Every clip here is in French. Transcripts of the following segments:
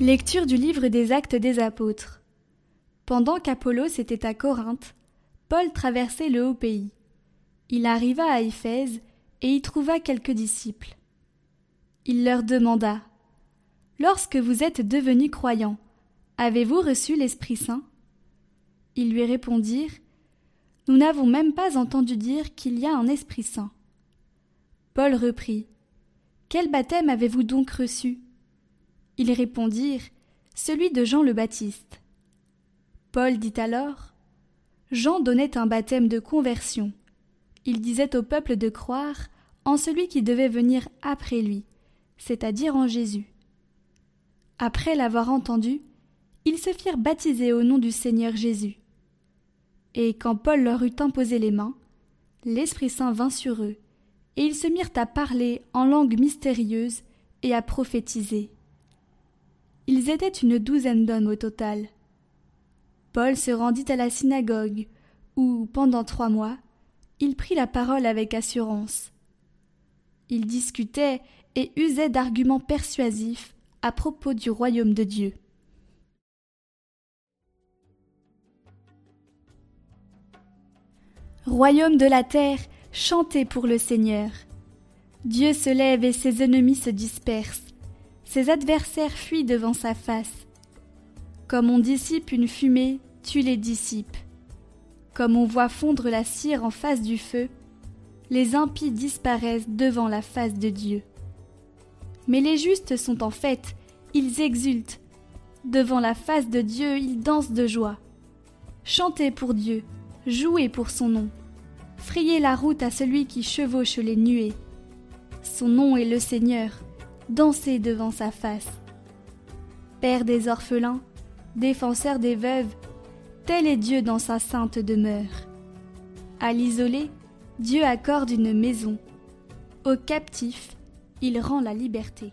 Lecture du livre des Actes des Apôtres. Pendant qu'Apollos était à Corinthe, Paul traversait le haut pays. Il arriva à Éphèse et y trouva quelques disciples. Il leur demanda Lorsque vous êtes devenus croyants, avez-vous reçu l'Esprit Saint? Ils lui répondirent Nous n'avons même pas entendu dire qu'il y a un Esprit Saint. Paul reprit Quel baptême avez-vous donc reçu? Ils répondirent Celui de Jean le Baptiste. Paul dit alors Jean donnait un baptême de conversion. Il disait au peuple de croire en celui qui devait venir après lui, c'est-à-dire en Jésus. Après l'avoir entendu, ils se firent baptiser au nom du Seigneur Jésus. Et quand Paul leur eut imposé les mains, l'Esprit Saint vint sur eux, et ils se mirent à parler en langue mystérieuse et à prophétiser. Ils étaient une douzaine d'hommes au total. Paul se rendit à la synagogue, où, pendant trois mois, il prit la parole avec assurance. Il discutait et usait d'arguments persuasifs à propos du royaume de Dieu. Royaume de la terre, chantez pour le Seigneur. Dieu se lève et ses ennemis se dispersent. Ses adversaires fuient devant sa face. Comme on dissipe une fumée, tu les dissipes. Comme on voit fondre la cire en face du feu, les impies disparaissent devant la face de Dieu. Mais les justes sont en fête, ils exultent. Devant la face de Dieu, ils dansent de joie. Chantez pour Dieu, jouez pour son nom. Frayez la route à celui qui chevauche les nuées. Son nom est le Seigneur, danser devant sa face. Père des orphelins, défenseur des veuves, tel est Dieu dans sa sainte demeure. À l'isolé, Dieu accorde une maison. Aux captifs, il rend la liberté.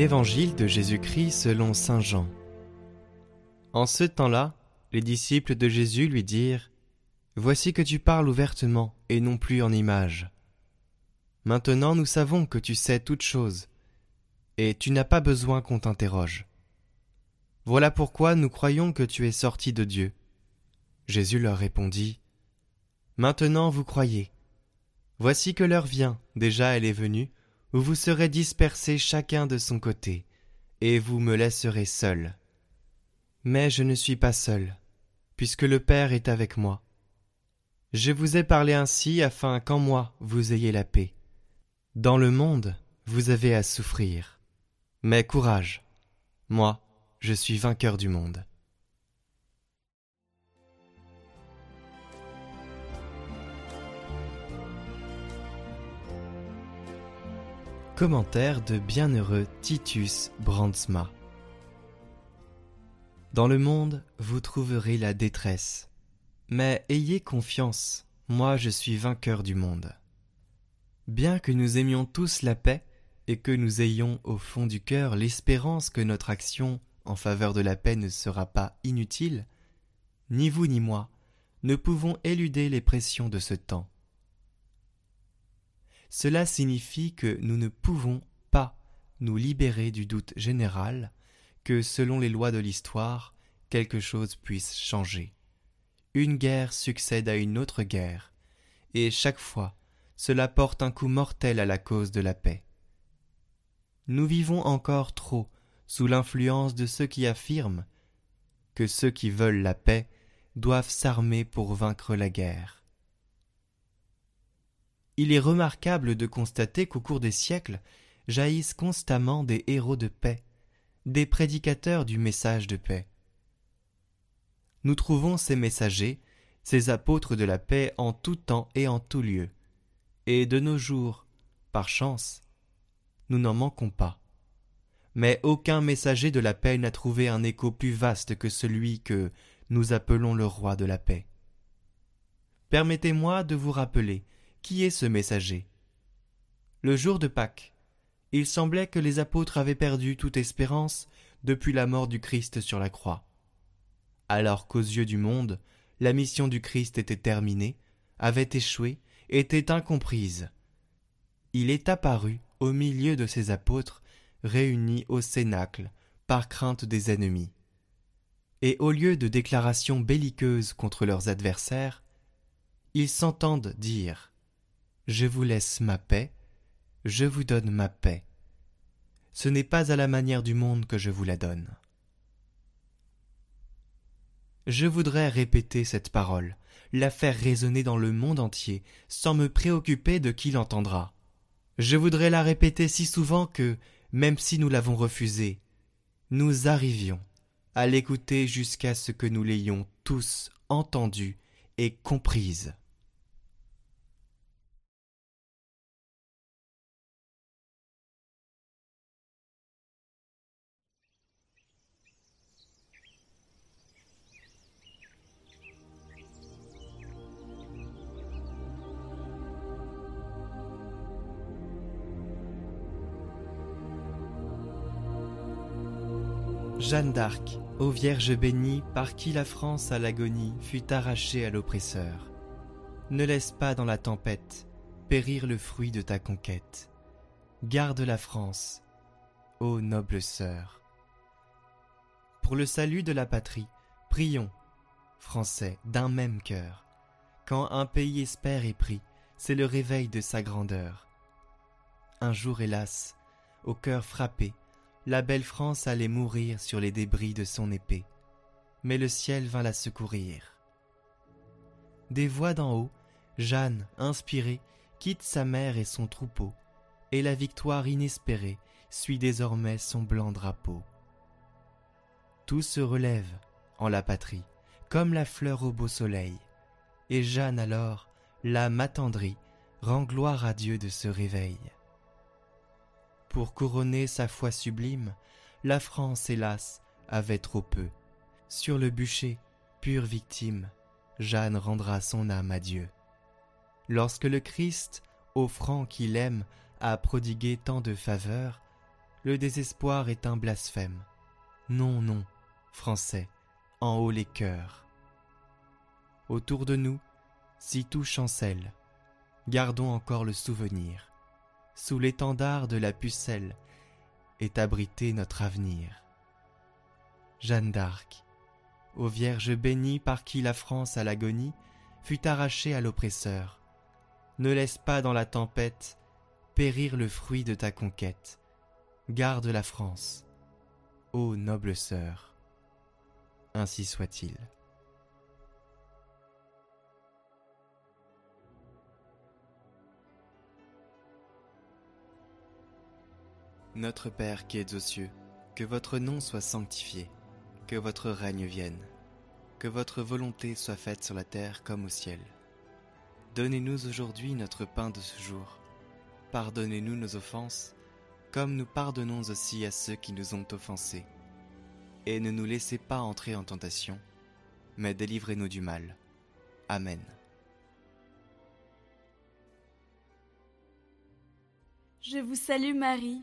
Évangile de Jésus-Christ selon Saint Jean. En ce temps-là, les disciples de Jésus lui dirent Voici que tu parles ouvertement et non plus en images. Maintenant nous savons que tu sais toutes choses, et tu n'as pas besoin qu'on t'interroge. Voilà pourquoi nous croyons que tu es sorti de Dieu. Jésus leur répondit Maintenant vous croyez. Voici que l'heure vient, déjà elle est venue, vous serez dispersés chacun de son côté, et vous me laisserez seul. Mais je ne suis pas seul, puisque le Père est avec moi. Je vous ai parlé ainsi afin qu'en moi vous ayez la paix. Dans le monde, vous avez à souffrir. Mais courage, moi, je suis vainqueur du monde. Commentaire de bienheureux Titus Brandsma. Dans le monde, vous trouverez la détresse. Mais ayez confiance, moi je suis vainqueur du monde. Bien que nous aimions tous la paix, et que nous ayons au fond du cœur l'espérance que notre action en faveur de la paix ne sera pas inutile, ni vous ni moi ne pouvons éluder les pressions de ce temps. Cela signifie que nous ne pouvons pas nous libérer du doute général que, selon les lois de l'histoire, quelque chose puisse changer. Une guerre succède à une autre guerre, et chaque fois cela porte un coup mortel à la cause de la paix. Nous vivons encore trop sous l'influence de ceux qui affirment que ceux qui veulent la paix doivent s'armer pour vaincre la guerre il est remarquable de constater qu'au cours des siècles jaillissent constamment des héros de paix, des prédicateurs du message de paix. Nous trouvons ces messagers, ces apôtres de la paix en tout temps et en tout lieu, et de nos jours, par chance, nous n'en manquons pas. Mais aucun messager de la paix n'a trouvé un écho plus vaste que celui que nous appelons le roi de la paix. Permettez-moi de vous rappeler qui est ce messager? Le jour de Pâques, il semblait que les apôtres avaient perdu toute espérance depuis la mort du Christ sur la croix. alors qu'aux yeux du monde, la mission du Christ était terminée, avait échoué, était incomprise. Il est apparu au milieu de ses apôtres réunis au cénacle par crainte des ennemis. Et au lieu de déclarations belliqueuses contre leurs adversaires, ils s'entendent dire Je vous laisse ma paix, je vous donne ma paix. Ce n'est pas à la manière du monde que je vous la donne. Je voudrais répéter cette parole, la faire résonner dans le monde entier, sans me préoccuper de qui l'entendra. Je voudrais la répéter si souvent que, même si nous l'avons refusée, nous arrivions à l'écouter jusqu'à ce que nous l'ayons tous entendue et comprise. Jeanne d'Arc, ô Vierge bénie, par qui la France à l'agonie fut arrachée à l'oppresseur. Ne laisse pas dans la tempête périr le fruit de ta conquête. Garde la France, ô noble sœur. Pour le salut de la patrie, prions, Français, d'un même cœur. Quand un pays espère et prie, c'est le réveil de sa grandeur. Un jour, hélas, au cœur frappé, la belle France allait mourir sur les débris de son épée, mais le ciel vint la secourir. Des voix d'en haut, Jeanne, inspirée, quitte sa mère et son troupeau, et la victoire inespérée suit désormais son blanc drapeau. Tout se relève en la patrie, comme la fleur au beau soleil, et Jeanne alors, l'âme attendrie, rend gloire à Dieu de ce réveil. Pour couronner sa foi sublime, la France, hélas, avait trop peu. Sur le bûcher, pure victime, Jeanne rendra son âme à Dieu. Lorsque le Christ, offrant qu'il aime, a prodigué tant de faveurs, le désespoir est un blasphème. Non, non, Français, en haut les cœurs. Autour de nous, si tout chancelle, gardons encore le souvenir sous l'étendard de la pucelle, est abrité notre avenir. Jeanne d'Arc, ô Vierge bénie par qui la France à l'agonie fut arrachée à l'oppresseur, ne laisse pas dans la tempête périr le fruit de ta conquête. Garde la France, ô noble sœur. Ainsi soit-il. Notre Père qui es aux cieux, que votre nom soit sanctifié, que votre règne vienne, que votre volonté soit faite sur la terre comme au ciel. Donnez-nous aujourd'hui notre pain de ce jour. Pardonnez-nous nos offenses, comme nous pardonnons aussi à ceux qui nous ont offensés. Et ne nous laissez pas entrer en tentation, mais délivrez-nous du mal. Amen. Je vous salue Marie